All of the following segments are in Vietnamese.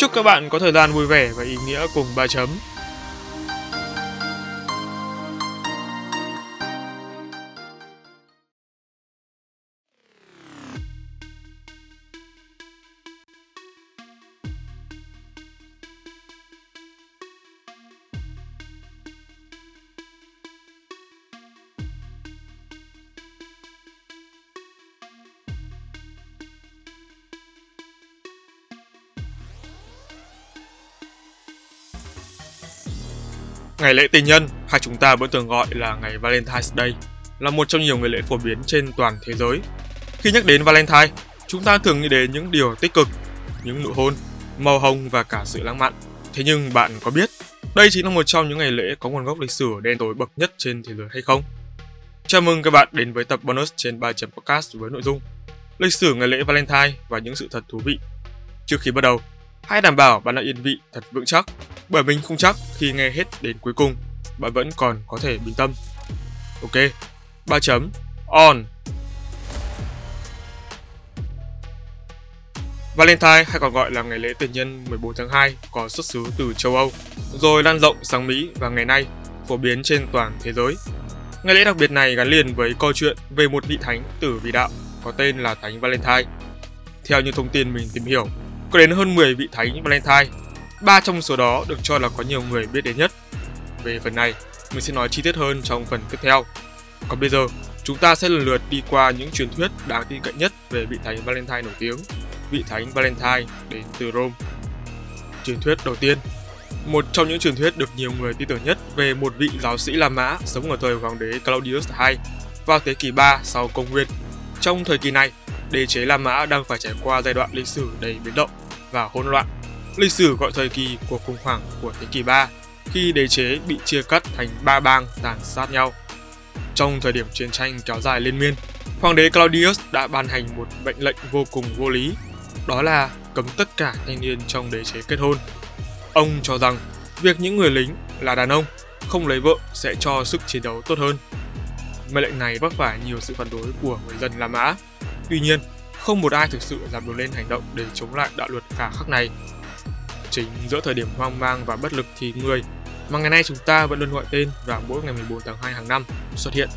Chúc các bạn có thời gian vui vẻ và ý nghĩa cùng ba chấm. Ngày lễ tình nhân, hay chúng ta vẫn thường gọi là ngày Valentine's Day, là một trong nhiều ngày lễ phổ biến trên toàn thế giới. Khi nhắc đến Valentine, chúng ta thường nghĩ đến những điều tích cực, những nụ hôn, màu hồng và cả sự lãng mạn. Thế nhưng bạn có biết, đây chính là một trong những ngày lễ có nguồn gốc lịch sử đen tối bậc nhất trên thế giới hay không? Chào mừng các bạn đến với tập bonus trên 3 podcast với nội dung lịch sử ngày lễ Valentine và những sự thật thú vị. Trước khi bắt đầu, hãy đảm bảo bạn đã yên vị thật vững chắc bởi mình không chắc khi nghe hết đến cuối cùng bạn vẫn còn có thể bình tâm. Ok, 3 chấm, on. Valentine hay còn gọi là ngày lễ tình nhân 14 tháng 2 có xuất xứ từ châu Âu, rồi lan rộng sang Mỹ và ngày nay phổ biến trên toàn thế giới. Ngày lễ đặc biệt này gắn liền với câu chuyện về một vị thánh tử vị đạo có tên là Thánh Valentine. Theo như thông tin mình tìm hiểu, có đến hơn 10 vị thánh Valentine Ba trong số đó được cho là có nhiều người biết đến nhất. Về phần này, mình sẽ nói chi tiết hơn trong phần tiếp theo. Còn bây giờ, chúng ta sẽ lần lượt đi qua những truyền thuyết đáng tin cậy nhất về vị thánh Valentine nổi tiếng, vị thánh Valentine đến từ Rome. Truyền thuyết đầu tiên một trong những truyền thuyết được nhiều người tin tưởng nhất về một vị giáo sĩ La Mã sống ở thời hoàng đế Claudius II vào thế kỷ 3 sau công nguyên. Trong thời kỳ này, đế chế La Mã đang phải trải qua giai đoạn lịch sử đầy biến động và hỗn loạn Lịch sử gọi thời kỳ cuộc khủng hoảng của thế kỷ 3 khi đế chế bị chia cắt thành ba bang tàn sát nhau. Trong thời điểm chiến tranh kéo dài liên miên, Hoàng đế Claudius đã ban hành một mệnh lệnh vô cùng vô lý, đó là cấm tất cả thanh niên trong đế chế kết hôn. Ông cho rằng việc những người lính là đàn ông không lấy vợ sẽ cho sức chiến đấu tốt hơn. Mệnh lệnh này vấp phải nhiều sự phản đối của người dân La Mã. Tuy nhiên, không một ai thực sự dám đứng lên hành động để chống lại đạo luật khả khắc này chính giữa thời điểm hoang mang và bất lực thì người mà ngày nay chúng ta vẫn luôn gọi tên vào mỗi ngày 14 tháng 2 hàng năm xuất hiện.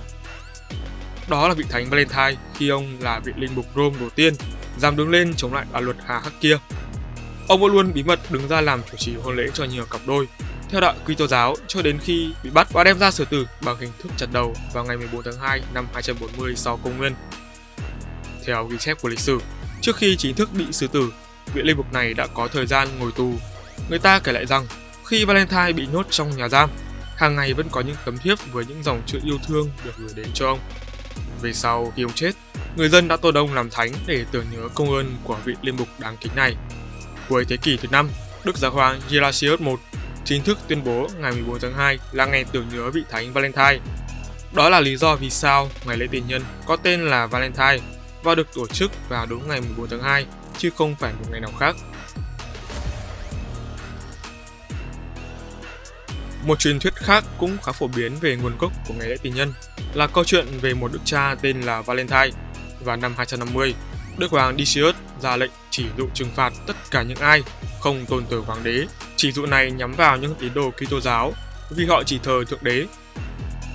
Đó là vị thánh Valentine khi ông là vị linh mục Rome đầu tiên dám đứng lên chống lại đạo luật hà khắc kia. Ông vẫn luôn bí mật đứng ra làm chủ trì hôn lễ cho nhiều cặp đôi theo đạo Kitô giáo cho đến khi bị bắt và đem ra xử tử bằng hình thức chặt đầu vào ngày 14 tháng 2 năm 240 sau công nguyên. Theo ghi chép của lịch sử, trước khi chính thức bị xử tử vị linh mục này đã có thời gian ngồi tù. Người ta kể lại rằng, khi Valentine bị nhốt trong nhà giam, hàng ngày vẫn có những tấm thiếp với những dòng chữ yêu thương được gửi đến cho ông. Về sau khi ông chết, người dân đã tôn đông làm thánh để tưởng nhớ công ơn của vị linh mục đáng kính này. Cuối thế kỷ thứ năm, Đức Giáo hoàng Gelasius I chính thức tuyên bố ngày 14 tháng 2 là ngày tưởng nhớ vị thánh Valentine. Đó là lý do vì sao ngày lễ tình nhân có tên là Valentine và được tổ chức vào đúng ngày 14 tháng 2 chứ không phải một ngày nào khác. Một truyền thuyết khác cũng khá phổ biến về nguồn gốc của ngày lễ tình nhân là câu chuyện về một đức cha tên là Valentine. và năm 250, Đức Hoàng Decius ra lệnh chỉ dụ trừng phạt tất cả những ai không tôn thờ hoàng đế. Chỉ dụ này nhắm vào những tín đồ Kitô giáo vì họ chỉ thờ thượng đế.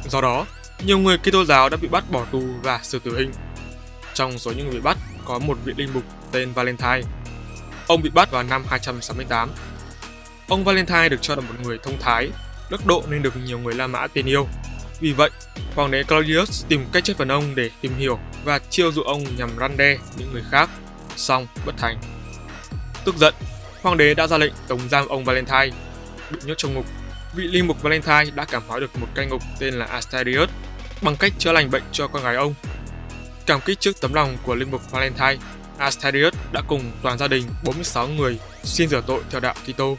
Do đó, nhiều người Kitô giáo đã bị bắt bỏ tù và xử tử hình. Trong số những người bị bắt có một vị linh mục tên Valentine. Ông bị bắt vào năm 268. Ông Valentine được cho là một người thông thái, đức độ nên được nhiều người La Mã tin yêu. Vì vậy, hoàng đế Claudius tìm cách chất vấn ông để tìm hiểu và chiêu dụ ông nhằm răn đe những người khác, song bất thành. Tức giận, hoàng đế đã ra lệnh tống giam ông Valentine, bị nhốt trong ngục. Vị linh mục Valentine đã cảm hóa được một cai ngục tên là Asterius bằng cách chữa lành bệnh cho con gái ông Cảm kích trước tấm lòng của linh mục Valentine, Asterius đã cùng toàn gia đình 46 người xin rửa tội theo đạo Kitô.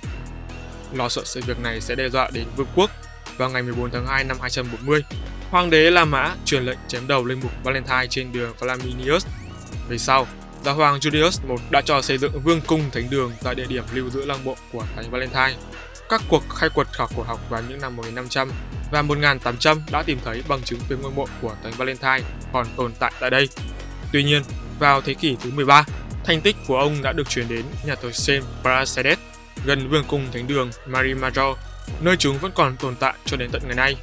Lo sợ sự việc này sẽ đe dọa đến vương quốc, vào ngày 14 tháng 2 năm 240, Hoàng đế La Mã truyền lệnh chém đầu linh mục Valentine trên đường Flaminius. Về sau, giáo hoàng Julius I đã cho xây dựng vương cung thánh đường tại địa điểm lưu giữ lăng mộ của thánh Valentine. Các cuộc khai quật khảo cổ học vào những năm 1500 và 1800 đã tìm thấy bằng chứng về ngôi mộ của thánh Valentine còn tồn tại tại đây. Tuy nhiên, vào thế kỷ thứ 13, thành tích của ông đã được chuyển đến nhà thờ Saint Praxedes gần vương cung thánh đường Marie Major, nơi chúng vẫn còn tồn tại cho đến tận ngày nay.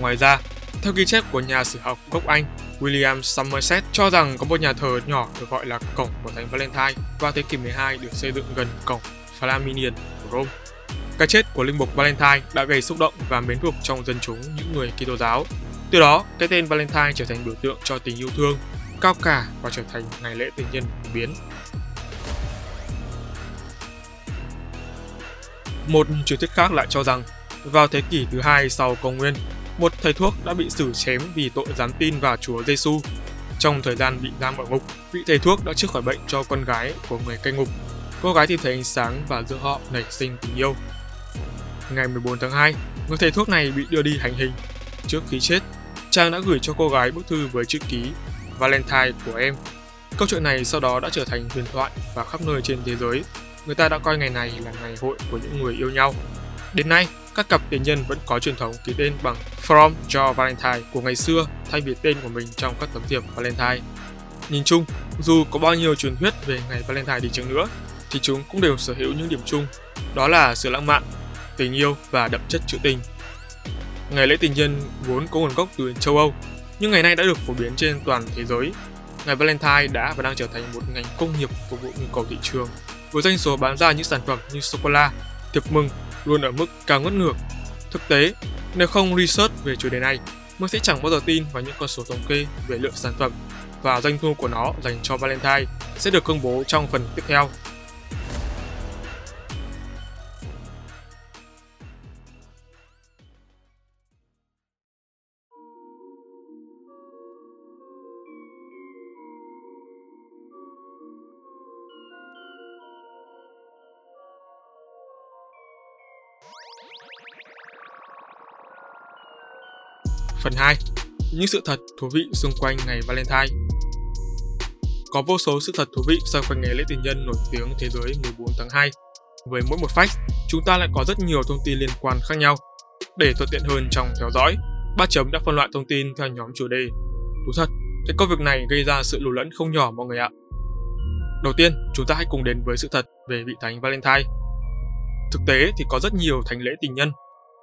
Ngoài ra, theo ghi chép của nhà sử học gốc Anh William Somerset cho rằng có một nhà thờ nhỏ được gọi là cổng của Thánh Valentine vào thế kỷ 12 được xây dựng gần cổng Flaminian của Rome. Cái chết của linh mục Valentine đã gây xúc động và mến phục trong dân chúng những người Kitô giáo. Từ đó, cái tên Valentine trở thành biểu tượng cho tình yêu thương, cao cả và trở thành ngày lễ tình nhân phổ biến. Một truyền thuyết khác lại cho rằng, vào thế kỷ thứ hai sau công nguyên, một thầy thuốc đã bị xử chém vì tội gián tin vào Chúa Giêsu. Trong thời gian bị giam ở ngục, vị thầy thuốc đã chữa khỏi bệnh cho con gái của người cai ngục. Cô gái tìm thấy ánh sáng và giữa họ nảy sinh tình yêu. Ngày 14 tháng 2, người thầy thuốc này bị đưa đi hành hình. Trước khi chết, chàng đã gửi cho cô gái bức thư với chữ ký Valentine của em. Câu chuyện này sau đó đã trở thành huyền thoại và khắp nơi trên thế giới. Người ta đã coi ngày này là ngày hội của những người yêu nhau. Đến nay, các cặp tình nhân vẫn có truyền thống ký tên bằng From cho Valentine của ngày xưa thay vì tên của mình trong các tấm thiệp Valentine. Nhìn chung, dù có bao nhiêu truyền thuyết về ngày Valentine đi chăng nữa, thì chúng cũng đều sở hữu những điểm chung, đó là sự lãng mạn, tình yêu và đậm chất trữ tình. Ngày lễ tình nhân vốn có nguồn gốc từ châu Âu, nhưng ngày nay đã được phổ biến trên toàn thế giới. Ngày Valentine đã và đang trở thành một ngành công nghiệp phục vụ nhu cầu thị trường, với doanh số bán ra những sản phẩm như sô cô la, thiệp mừng luôn ở mức cao ngất ngược. Thực tế, nếu không research về chủ đề này, mình sẽ chẳng bao giờ tin vào những con số thống kê về lượng sản phẩm và doanh thu của nó dành cho Valentine sẽ được công bố trong phần tiếp theo. Phần 2. Những sự thật thú vị xung quanh ngày Valentine Có vô số sự thật thú vị xoay quanh ngày lễ tình nhân nổi tiếng thế giới 14 tháng 2. Với mỗi một fact, chúng ta lại có rất nhiều thông tin liên quan khác nhau. Để thuận tiện hơn trong theo dõi, ba chấm đã phân loại thông tin theo nhóm chủ đề. Thú thật, cái công việc này gây ra sự lù lẫn không nhỏ mọi người ạ. Đầu tiên, chúng ta hãy cùng đến với sự thật về vị thánh Valentine. Thực tế thì có rất nhiều thánh lễ tình nhân.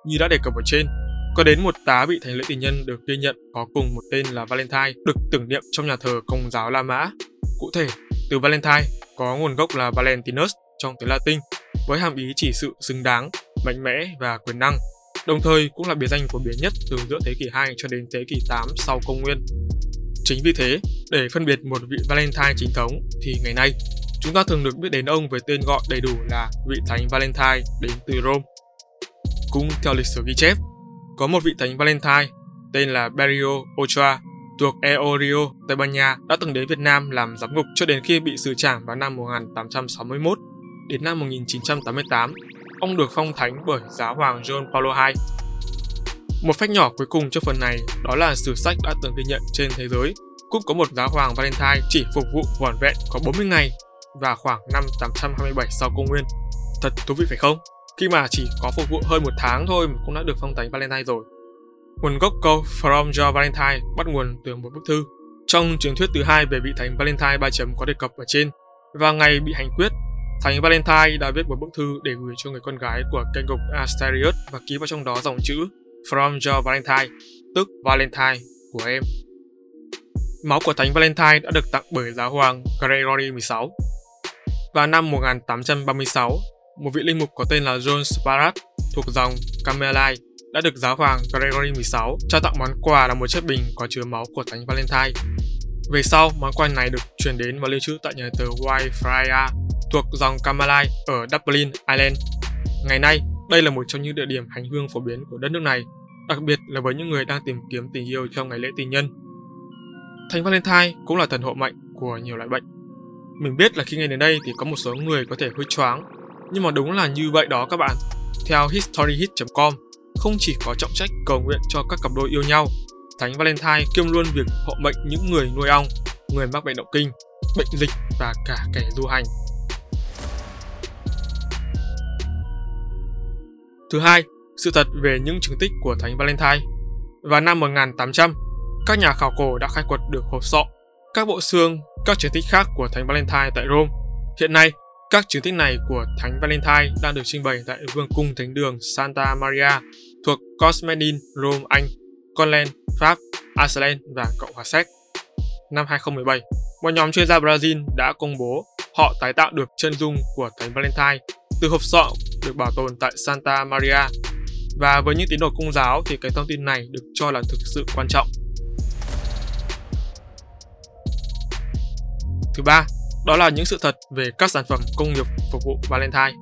Như đã đề cập ở trên, có đến một tá vị thánh lễ tình nhân được ghi nhận có cùng một tên là Valentine, được tưởng niệm trong nhà thờ công giáo La Mã. Cụ thể, từ Valentine có nguồn gốc là Valentinus trong tiếng Latin, với hàm ý chỉ sự xứng đáng, mạnh mẽ và quyền năng, đồng thời cũng là biệt danh phổ biến nhất từ giữa thế kỷ 2 cho đến thế kỷ 8 sau công nguyên. Chính vì thế, để phân biệt một vị Valentine chính thống thì ngày nay chúng ta thường được biết đến ông với tên gọi đầy đủ là vị thánh Valentine đến từ Rome. Cũng theo lịch sử ghi chép, có một vị thánh Valentine tên là Berio Ochoa thuộc Eorio, Tây Ban Nha đã từng đến Việt Nam làm giám ngục cho đến khi bị xử trảm vào năm 1861. Đến năm 1988, ông được phong thánh bởi giáo hoàng John Paul II. Một phách nhỏ cuối cùng cho phần này đó là sử sách đã từng ghi nhận trên thế giới cũng có một giáo hoàng Valentine chỉ phục vụ vỏn vẹn có 40 ngày và khoảng năm 827 sau công nguyên. Thật thú vị phải không? Khi mà chỉ có phục vụ hơn một tháng thôi mà cũng đã được phong thánh Valentine rồi. Nguồn gốc câu From Your Valentine bắt nguồn từ một bức thư. Trong truyền thuyết thứ hai về vị thánh Valentine ba chấm có đề cập ở trên, và ngày bị hành quyết, thánh Valentine đã viết một bức thư để gửi cho người con gái của cây gục Asterius và ký vào trong đó dòng chữ From Your Valentine, tức Valentine của em. Máu của thánh Valentine đã được tặng bởi giáo hoàng Gregory 16. Vào năm 1836, một vị linh mục có tên là John Sparat thuộc dòng Carmelite đã được giáo hoàng Gregory XVII trao tặng món quà là một chiếc bình có chứa máu của thánh Valentine. Về sau, món quà này được chuyển đến và lưu trữ tại nhà thờ Whitefriars thuộc dòng Carmelite ở Dublin, Ireland. Ngày nay, đây là một trong những địa điểm hành hương phổ biến của đất nước này, đặc biệt là với những người đang tìm kiếm tình yêu trong ngày lễ tình nhân. Thánh Valentine cũng là thần hộ mệnh của nhiều loại bệnh. Mình biết là khi nghe đến đây thì có một số người có thể hơi choáng, nhưng mà đúng là như vậy đó các bạn. Theo historyhit.com, không chỉ có trọng trách cầu nguyện cho các cặp đôi yêu nhau, Thánh Valentine kiêm luôn việc hộ mệnh những người nuôi ong, người mắc bệnh động kinh, bệnh dịch và cả kẻ du hành. Thứ hai, sự thật về những chứng tích của Thánh Valentine. Vào năm 1800, các nhà khảo cổ đã khai quật được hộp sọ, các bộ xương, các chứng tích khác của Thánh Valentine tại Rome. Hiện nay, các chứng tích này của Thánh Valentine đang được trưng bày tại Vương cung Thánh đường Santa Maria thuộc Cosmedin, Rome, Anh, Conland, Pháp, Iceland và Cộng hòa Séc. Năm 2017, một nhóm chuyên gia Brazil đã công bố họ tái tạo được chân dung của Thánh Valentine từ hộp sọ được bảo tồn tại Santa Maria. Và với những tín đồ công giáo thì cái thông tin này được cho là thực sự quan trọng. Thứ ba, đó là những sự thật về các sản phẩm công nghiệp phục vụ Valentine.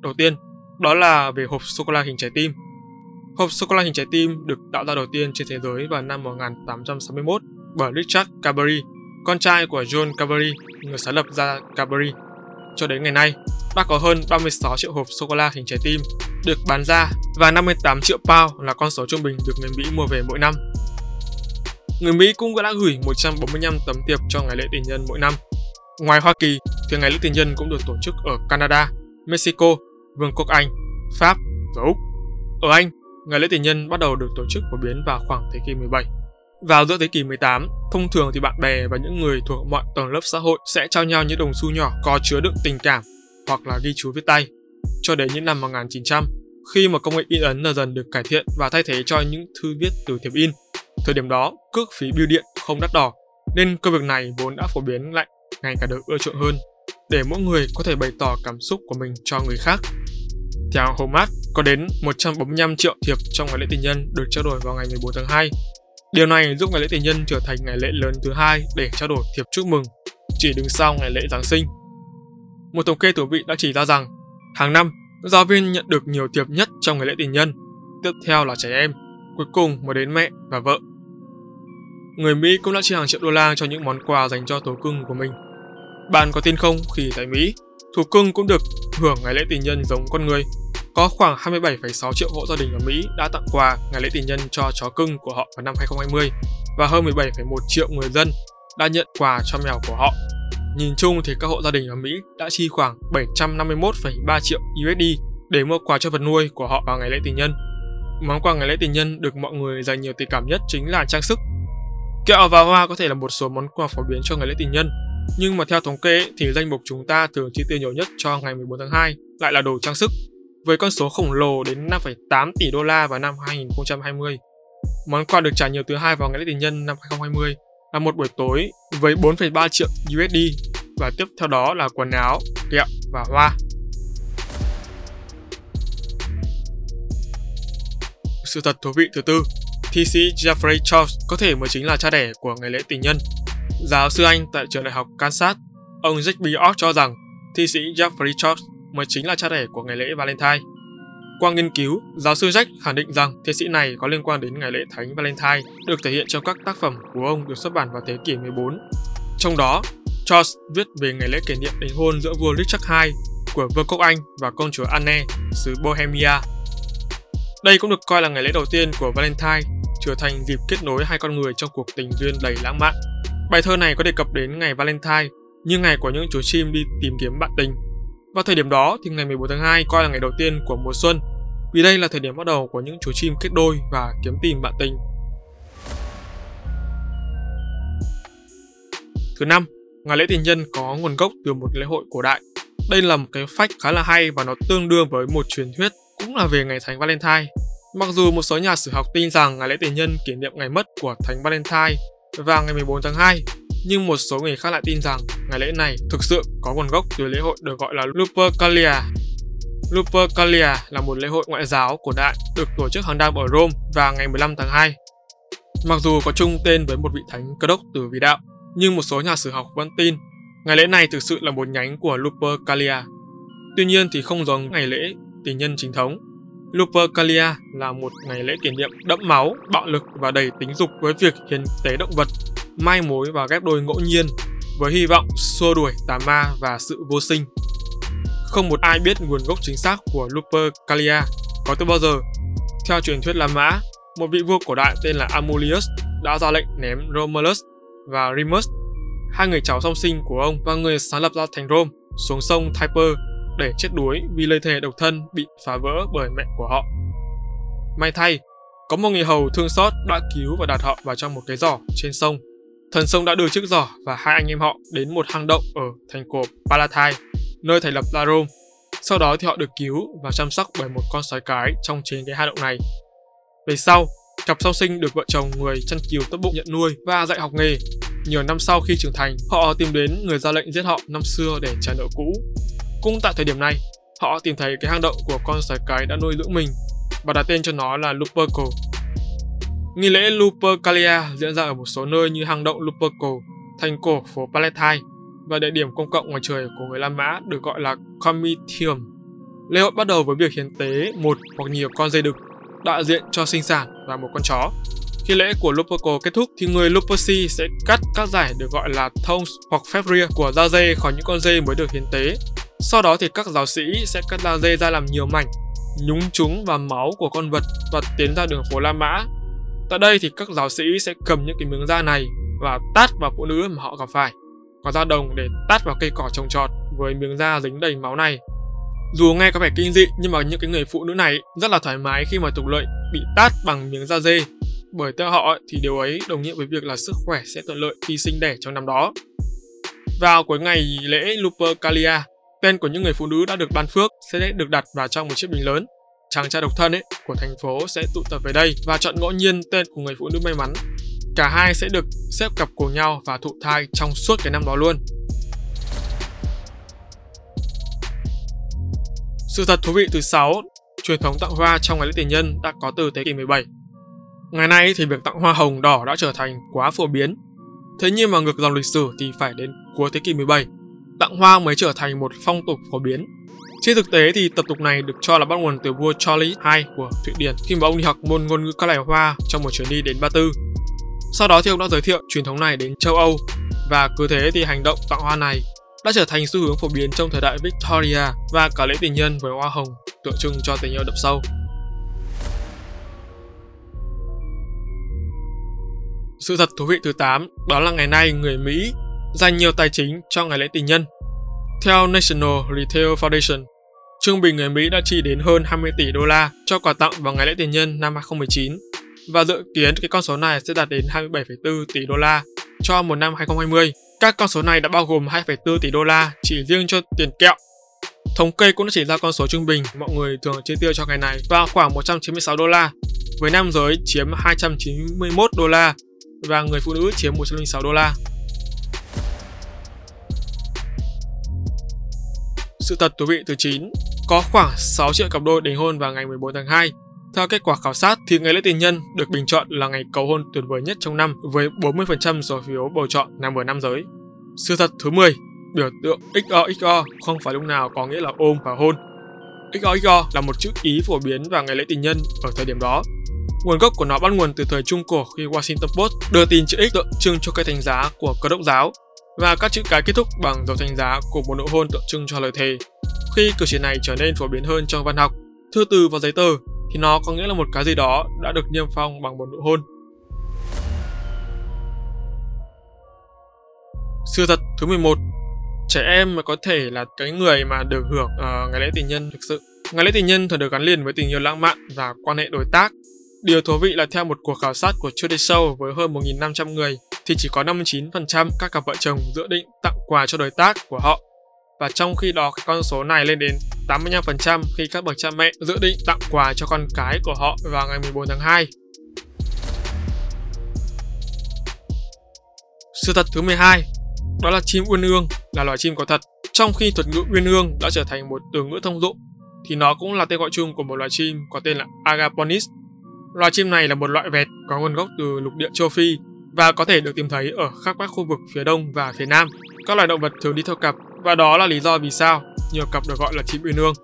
Đầu tiên, đó là về hộp sô-cô-la hình trái tim. Hộp sô-cô-la hình trái tim được tạo ra đầu tiên trên thế giới vào năm 1861 bởi Richard Cadbury, con trai của John Cadbury, người sáng lập ra Cadbury. Cho đến ngày nay, đã có hơn 36 triệu hộp sô-cô-la hình trái tim được bán ra và 58 triệu pound là con số trung bình được người Mỹ mua về mỗi năm. Người Mỹ cũng đã gửi 145 tấm thiệp cho ngày lễ tình nhân mỗi năm. Ngoài Hoa Kỳ, thì ngày lễ tình nhân cũng được tổ chức ở Canada, Mexico, Vương quốc Anh, Pháp và Úc. Ở Anh, ngày lễ tình nhân bắt đầu được tổ chức phổ biến vào khoảng thế kỷ 17. Vào giữa thế kỷ 18, thông thường thì bạn bè và những người thuộc mọi tầng lớp xã hội sẽ trao nhau những đồng xu nhỏ có chứa đựng tình cảm hoặc là ghi chú viết tay. Cho đến những năm 1900, khi mà công nghệ in ấn dần dần được cải thiện và thay thế cho những thư viết từ thiệp in. Thời điểm đó, cước phí bưu điện không đắt đỏ, nên công việc này vốn đã phổ biến lại ngày càng được ưa chuộng hơn, để mỗi người có thể bày tỏ cảm xúc của mình cho người khác. Theo Hallmark, có đến 145 triệu thiệp trong ngày lễ tình nhân được trao đổi vào ngày 14 tháng 2. Điều này giúp ngày lễ tình nhân trở thành ngày lễ lớn thứ hai để trao đổi thiệp chúc mừng, chỉ đứng sau ngày lễ Giáng sinh. Một thống kê thú vị đã chỉ ra rằng, hàng năm, giáo viên nhận được nhiều thiệp nhất trong ngày lễ tình nhân, tiếp theo là trẻ em, cuối cùng mới đến mẹ và vợ. Người Mỹ cũng đã chi hàng triệu đô la cho những món quà dành cho thú cưng của mình. Bạn có tin không khi tại Mỹ, thú cưng cũng được hưởng ngày lễ tình nhân giống con người. Có khoảng 27,6 triệu hộ gia đình ở Mỹ đã tặng quà ngày lễ tình nhân cho chó cưng của họ vào năm 2020 và hơn 17,1 triệu người dân đã nhận quà cho mèo của họ. Nhìn chung thì các hộ gia đình ở Mỹ đã chi khoảng 751,3 triệu USD để mua quà cho vật nuôi của họ vào ngày lễ tình nhân. Món quà ngày lễ tình nhân được mọi người dành nhiều tình cảm nhất chính là trang sức. Kẹo và hoa có thể là một số món quà phổ biến cho ngày lễ tình nhân, nhưng mà theo thống kê thì danh mục chúng ta thường chi tiêu nhiều nhất cho ngày 14 tháng 2 lại là đồ trang sức, với con số khổng lồ đến 5,8 tỷ đô la vào năm 2020. Món quà được trả nhiều thứ hai vào ngày lễ tình nhân năm 2020 là một buổi tối với 4,3 triệu USD và tiếp theo đó là quần áo, kẹo và hoa. Sự thật thú vị thứ tư, thi sĩ Jeffrey Charles có thể mới chính là cha đẻ của ngày lễ tình nhân. Giáo sư Anh tại trường đại học Kansas, ông Jack B. Cho rằng thi sĩ Jeffrey Charles mới chính là cha đẻ của ngày lễ Valentine. Qua nghiên cứu, giáo sư Jack khẳng định rằng thi sĩ này có liên quan đến ngày lễ Thánh Valentine được thể hiện trong các tác phẩm của ông được xuất bản vào thế kỷ 14. Trong đó, Charles viết về ngày lễ kỷ niệm đính hôn giữa vua Richard II của Vương quốc Anh và công chúa Anne xứ Bohemia. Đây cũng được coi là ngày lễ đầu tiên của Valentine, trở thành dịp kết nối hai con người trong cuộc tình duyên đầy lãng mạn. Bài thơ này có đề cập đến ngày Valentine như ngày của những chú chim đi tìm kiếm bạn tình. Vào thời điểm đó thì ngày 14 tháng 2 coi là ngày đầu tiên của mùa xuân, vì đây là thời điểm bắt đầu của những chú chim kết đôi và kiếm tìm bạn tình. Thứ năm, ngày lễ tình nhân có nguồn gốc từ một lễ hội cổ đại. Đây là một cái phách khá là hay và nó tương đương với một truyền thuyết cũng là về ngày Thánh Valentine. Mặc dù một số nhà sử học tin rằng ngày lễ tình nhân kỷ niệm ngày mất của Thánh Valentine vào ngày 14 tháng 2, nhưng một số người khác lại tin rằng ngày lễ này thực sự có nguồn gốc từ lễ hội được gọi là Lupercalia. Lupercalia là một lễ hội ngoại giáo cổ đại được tổ chức hàng năm ở Rome vào ngày 15 tháng 2. Mặc dù có chung tên với một vị thánh cơ đốc từ vị đạo, nhưng một số nhà sử học vẫn tin ngày lễ này thực sự là một nhánh của Lupercalia. Tuy nhiên thì không giống ngày lễ tình nhân chính thống. Lupercalia là một ngày lễ kỷ niệm đẫm máu, bạo lực và đầy tính dục với việc hiến tế động vật, mai mối và ghép đôi ngẫu nhiên với hy vọng xua đuổi tà ma và sự vô sinh. Không một ai biết nguồn gốc chính xác của Lupercalia có từ bao giờ. Theo truyền thuyết La Mã, một vị vua cổ đại tên là Amulius đã ra lệnh ném Romulus và Remus, hai người cháu song sinh của ông và người sáng lập ra thành Rome, xuống sông Tiber để chết đuối vì lời thề độc thân bị phá vỡ bởi mẹ của họ. May thay, có một người hầu thương xót đã cứu và đặt họ vào trong một cái giỏ trên sông. Thần sông đã đưa chiếc giỏ và hai anh em họ đến một hang động ở thành cổ Palatai, nơi thành lập La Rome. Sau đó thì họ được cứu và chăm sóc bởi một con sói cái trong chính cái hang động này. Về sau, cặp song sinh được vợ chồng người chăn kiều tốt bụng nhận nuôi và dạy học nghề. Nhiều năm sau khi trưởng thành, họ tìm đến người ra lệnh giết họ năm xưa để trả nợ cũ. Cũng tại thời điểm này, họ tìm thấy cái hang động của con sói cái đã nuôi dưỡng mình và đặt tên cho nó là Lupercal. Nghi lễ Lupercalia diễn ra ở một số nơi như hang động Lupercal, thành cổ phố Palatine và địa điểm công cộng ngoài trời của người La Mã được gọi là Comitium. Lễ hội bắt đầu với việc hiến tế một hoặc nhiều con dê đực đại diện cho sinh sản và một con chó. Khi lễ của Lupercal kết thúc thì người Luperci sẽ cắt các giải được gọi là thongs hoặc phép ria của da dê khỏi những con dê mới được hiến tế. Sau đó thì các giáo sĩ sẽ cắt da dê ra làm nhiều mảnh nhúng chúng vào máu của con vật và tiến ra đường phố La Mã. Tại đây thì các giáo sĩ sẽ cầm những cái miếng da này và tát vào phụ nữ mà họ gặp phải. Có da đồng để tát vào cây cỏ trồng trọt với miếng da dính đầy máu này. Dù nghe có vẻ kinh dị nhưng mà những cái người phụ nữ này rất là thoải mái khi mà tục lợi bị tát bằng miếng da dê. Bởi theo họ thì điều ấy đồng nghĩa với việc là sức khỏe sẽ thuận lợi khi sinh đẻ trong năm đó. Vào cuối ngày lễ Lupercalia, Tên của những người phụ nữ đã được ban phước sẽ được đặt vào trong một chiếc bình lớn. Chàng trai độc thân ấy của thành phố sẽ tụ tập về đây và chọn ngẫu nhiên tên của người phụ nữ may mắn. Cả hai sẽ được xếp cặp cùng nhau và thụ thai trong suốt cái năm đó luôn. Sự thật thú vị thứ 6, truyền thống tặng hoa trong ngày lễ tình nhân đã có từ thế kỷ 17. Ngày nay thì việc tặng hoa hồng đỏ đã trở thành quá phổ biến. Thế nhưng mà ngược dòng lịch sử thì phải đến cuối thế kỷ 17 tặng hoa mới trở thành một phong tục phổ biến. Trên thực tế thì tập tục này được cho là bắt nguồn từ vua Charles II của Thụy Điển khi mà ông đi học môn ngôn ngữ các loài hoa trong một chuyến đi đến Ba Tư. Sau đó thì ông đã giới thiệu truyền thống này đến châu Âu, và cứ thế thì hành động tặng hoa này đã trở thành xu hướng phổ biến trong thời đại Victoria và cả lễ tình nhân với hoa hồng tượng trưng cho tình yêu đậm sâu. Sự thật thú vị thứ 8 đó là ngày nay người Mỹ dành nhiều tài chính cho ngày lễ tình nhân. Theo National Retail Foundation, trung bình người Mỹ đã chi đến hơn 20 tỷ đô la cho quà tặng vào ngày lễ tình nhân năm 2019 và dự kiến cái con số này sẽ đạt đến 27,4 tỷ đô la cho một năm 2020. Các con số này đã bao gồm 2,4 tỷ đô la chỉ riêng cho tiền kẹo. Thống kê cũng đã chỉ ra con số trung bình mọi người thường chi tiêu cho ngày này vào khoảng 196 đô la, với nam giới chiếm 291 đô la và người phụ nữ chiếm 106 đô la. Sự thật thú vị thứ 9, có khoảng 6 triệu cặp đôi đính hôn vào ngày 14 tháng 2. Theo kết quả khảo sát thì ngày lễ tình nhân được bình chọn là ngày cầu hôn tuyệt vời nhất trong năm với 40% số phiếu bầu chọn nằm ở nam giới. Sự thật thứ 10, biểu tượng XOXO không phải lúc nào có nghĩa là ôm và hôn. XOXO là một chữ ý phổ biến vào ngày lễ tình nhân ở thời điểm đó. Nguồn gốc của nó bắt nguồn từ thời Trung Cổ khi Washington Post đưa tin chữ X tượng trưng cho cây thánh giá của cơ đốc giáo và các chữ cái kết thúc bằng dấu thánh giá của một nụ hôn tượng trưng cho lời thề. Khi cử chỉ này trở nên phổ biến hơn trong văn học, thư từ và giấy tờ thì nó có nghĩa là một cái gì đó đã được niêm phong bằng một nụ hôn. Sự thật thứ 11 Trẻ em mà có thể là cái người mà được hưởng uh, ngày lễ tình nhân thực sự. Ngày lễ tình nhân thường được gắn liền với tình yêu lãng mạn và quan hệ đối tác. Điều thú vị là theo một cuộc khảo sát của Today Show với hơn 1.500 người, thì chỉ có 59% các cặp vợ chồng dự định tặng quà cho đối tác của họ. Và trong khi đó con số này lên đến 85% khi các bậc cha mẹ dự định tặng quà cho con cái của họ vào ngày 14 tháng 2. Sự thật thứ 12 đó là chim uyên ương là loài chim có thật. Trong khi thuật ngữ uyên ương đã trở thành một từ ngữ thông dụng, thì nó cũng là tên gọi chung của một loài chim có tên là Agaponis. Loài chim này là một loại vẹt có nguồn gốc từ lục địa châu Phi và có thể được tìm thấy ở khắp các khu vực phía đông và phía nam. Các loài động vật thường đi theo cặp và đó là lý do vì sao nhiều cặp được gọi là chim uyên ương.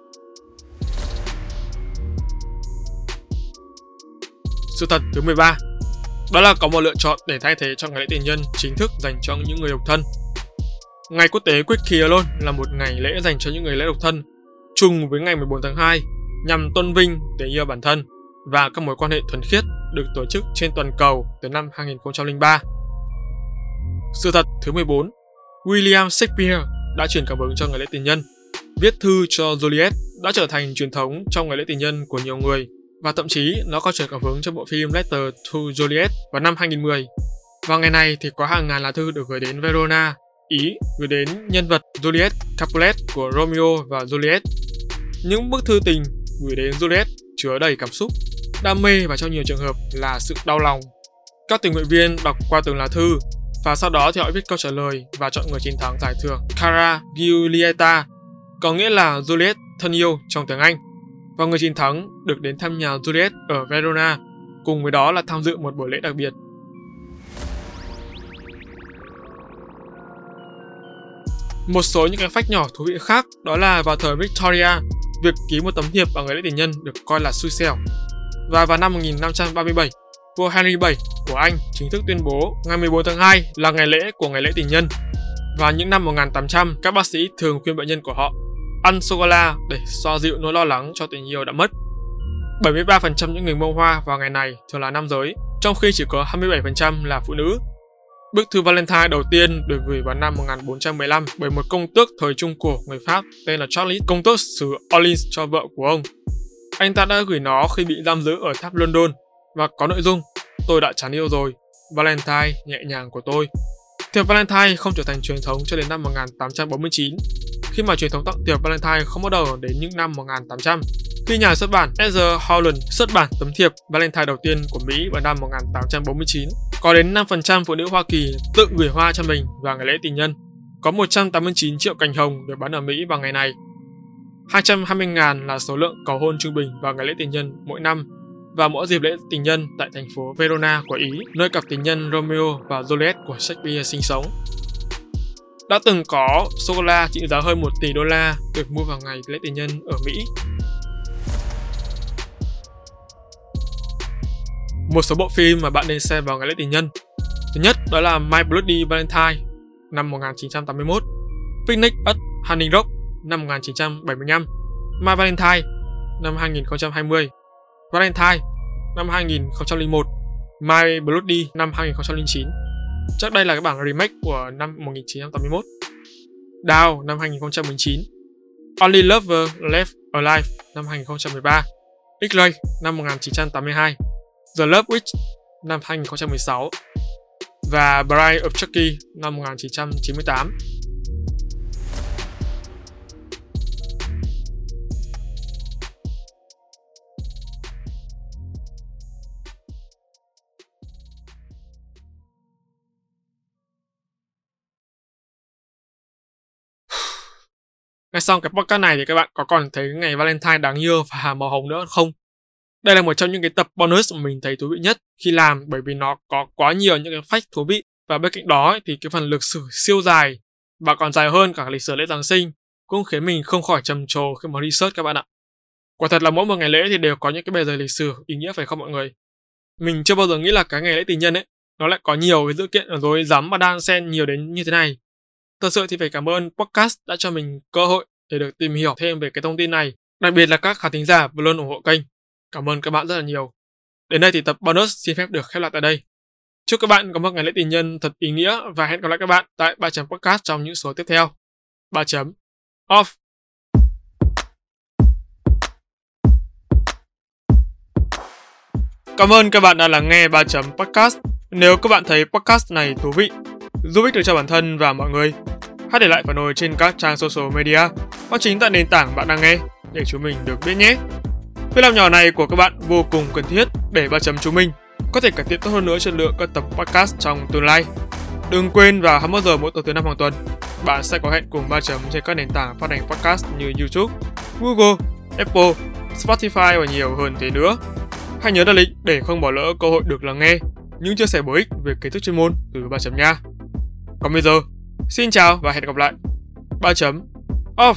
Sự thật thứ 13 Đó là có một lựa chọn để thay thế cho ngày lễ tình nhân chính thức dành cho những người độc thân. Ngày quốc tế Quickie Alone là một ngày lễ dành cho những người lễ độc thân, trùng với ngày 14 tháng 2 nhằm tôn vinh tình yêu bản thân và các mối quan hệ thuần khiết được tổ chức trên toàn cầu từ năm 2003. Sự thật thứ 14 William Shakespeare đã truyền cảm hứng cho ngày lễ tình nhân. Viết thư cho Juliet đã trở thành truyền thống trong ngày lễ tình nhân của nhiều người và thậm chí nó có truyền cảm hứng cho bộ phim Letter to Juliet vào năm 2010. Vào ngày này thì có hàng ngàn lá thư được gửi đến Verona, Ý, gửi đến nhân vật Juliet Capulet của Romeo và Juliet. Những bức thư tình gửi đến Juliet chứa đầy cảm xúc, đam mê và trong nhiều trường hợp là sự đau lòng. Các tình nguyện viên đọc qua từng lá thư và sau đó thì họ viết câu trả lời và chọn người chiến thắng giải thưởng Cara Giulietta, có nghĩa là Juliet thân yêu trong tiếng Anh. Và người chiến thắng được đến thăm nhà Juliet ở Verona, cùng với đó là tham dự một buổi lễ đặc biệt. Một số những cái phách nhỏ thú vị khác đó là vào thời Victoria, việc ký một tấm thiệp bằng người lễ tình nhân được coi là xui xẻo. Và vào năm 1537, vua Henry VII của Anh chính thức tuyên bố ngày 14 tháng 2 là ngày lễ của ngày lễ tình nhân. Và những năm 1800, các bác sĩ thường khuyên bệnh nhân của họ ăn sô-cô-la để xoa dịu nỗi lo lắng cho tình yêu đã mất. 73% những người mua hoa vào ngày này thường là nam giới, trong khi chỉ có 27% là phụ nữ. Bức thư Valentine đầu tiên được gửi vào năm 1415 bởi một công tước thời Trung Cổ người Pháp tên là Charles, công tước xứ Orleans cho vợ của ông. Anh ta đã gửi nó khi bị giam giữ ở tháp London và có nội dung Tôi đã chán yêu rồi, Valentine nhẹ nhàng của tôi. Thiệp Valentine không trở thành truyền thống cho đến năm 1849, khi mà truyền thống tặng thiệp Valentine không bắt đầu đến những năm 1800. Khi nhà xuất bản Ezra Holland xuất bản tấm thiệp Valentine đầu tiên của Mỹ vào năm 1849, có đến 5% phụ nữ Hoa Kỳ tự gửi hoa cho mình vào ngày lễ tình nhân. Có 189 triệu cành hồng được bán ở Mỹ vào ngày này. 220.000 là số lượng cầu hôn trung bình vào ngày lễ tình nhân mỗi năm và mỗi dịp lễ tình nhân tại thành phố Verona của Ý, nơi cặp tình nhân Romeo và Juliet của Shakespeare sinh sống. Đã từng có sô-cô-la trị giá hơn 1 tỷ đô la được mua vào ngày lễ tình nhân ở Mỹ. Một số bộ phim mà bạn nên xem vào ngày lễ tình nhân. Thứ nhất đó là My Bloody Valentine năm 1981, Picnic at Honey Rock năm 1975, My Valentine năm 2020 Valentine năm 2001, My Bloody năm 2009. Chắc đây là cái bản remake của năm 1981. Down năm 2019. Only Lover Left Alive năm 2013. X-Ray năm 1982. The Love Witch năm 2016 và Bride of Chucky năm 1998. Nghe xong cái podcast này thì các bạn có còn thấy ngày Valentine đáng yêu và màu hồng nữa không? Đây là một trong những cái tập bonus mà mình thấy thú vị nhất khi làm bởi vì nó có quá nhiều những cái fact thú vị và bên cạnh đó thì cái phần lịch sử siêu dài và còn dài hơn cả lịch sử lễ Giáng sinh cũng khiến mình không khỏi trầm trồ khi mà research các bạn ạ. Quả thật là mỗi một ngày lễ thì đều có những cái bề dày lịch sử ý nghĩa phải không mọi người? Mình chưa bao giờ nghĩ là cái ngày lễ tình nhân ấy, nó lại có nhiều cái dữ kiện ở dám mà và đan xen nhiều đến như thế này. Thật sự thì phải cảm ơn podcast đã cho mình cơ hội để được tìm hiểu thêm về cái thông tin này, đặc biệt là các khán thính giả vừa luôn ủng hộ kênh. Cảm ơn các bạn rất là nhiều. Đến đây thì tập bonus xin phép được khép lại tại đây. Chúc các bạn có một ngày lễ tình nhân thật ý nghĩa và hẹn gặp lại các bạn tại 3 chấm podcast trong những số tiếp theo. 3 chấm off. Cảm ơn các bạn đã lắng nghe 3 chấm podcast. Nếu các bạn thấy podcast này thú vị giúp ích được cho bản thân và mọi người. Hãy để lại phản hồi trên các trang social media hoặc chính tại nền tảng bạn đang nghe để chúng mình được biết nhé. Việc làm nhỏ này của các bạn vô cùng cần thiết để ba chấm chúng mình có thể cải thiện tốt hơn nữa chất lượng các tập podcast trong tương lai. Đừng quên vào 21 giờ mỗi tối thứ năm hàng tuần, bạn sẽ có hẹn cùng ba chấm trên các nền tảng phát hành podcast như YouTube, Google, Apple, Spotify và nhiều hơn thế nữa. Hãy nhớ đặt lịch để không bỏ lỡ cơ hội được lắng nghe những chia sẻ bổ ích về kiến thức chuyên môn từ ba chấm nha. Còn bây giờ, xin chào và hẹn gặp lại. 3 chấm off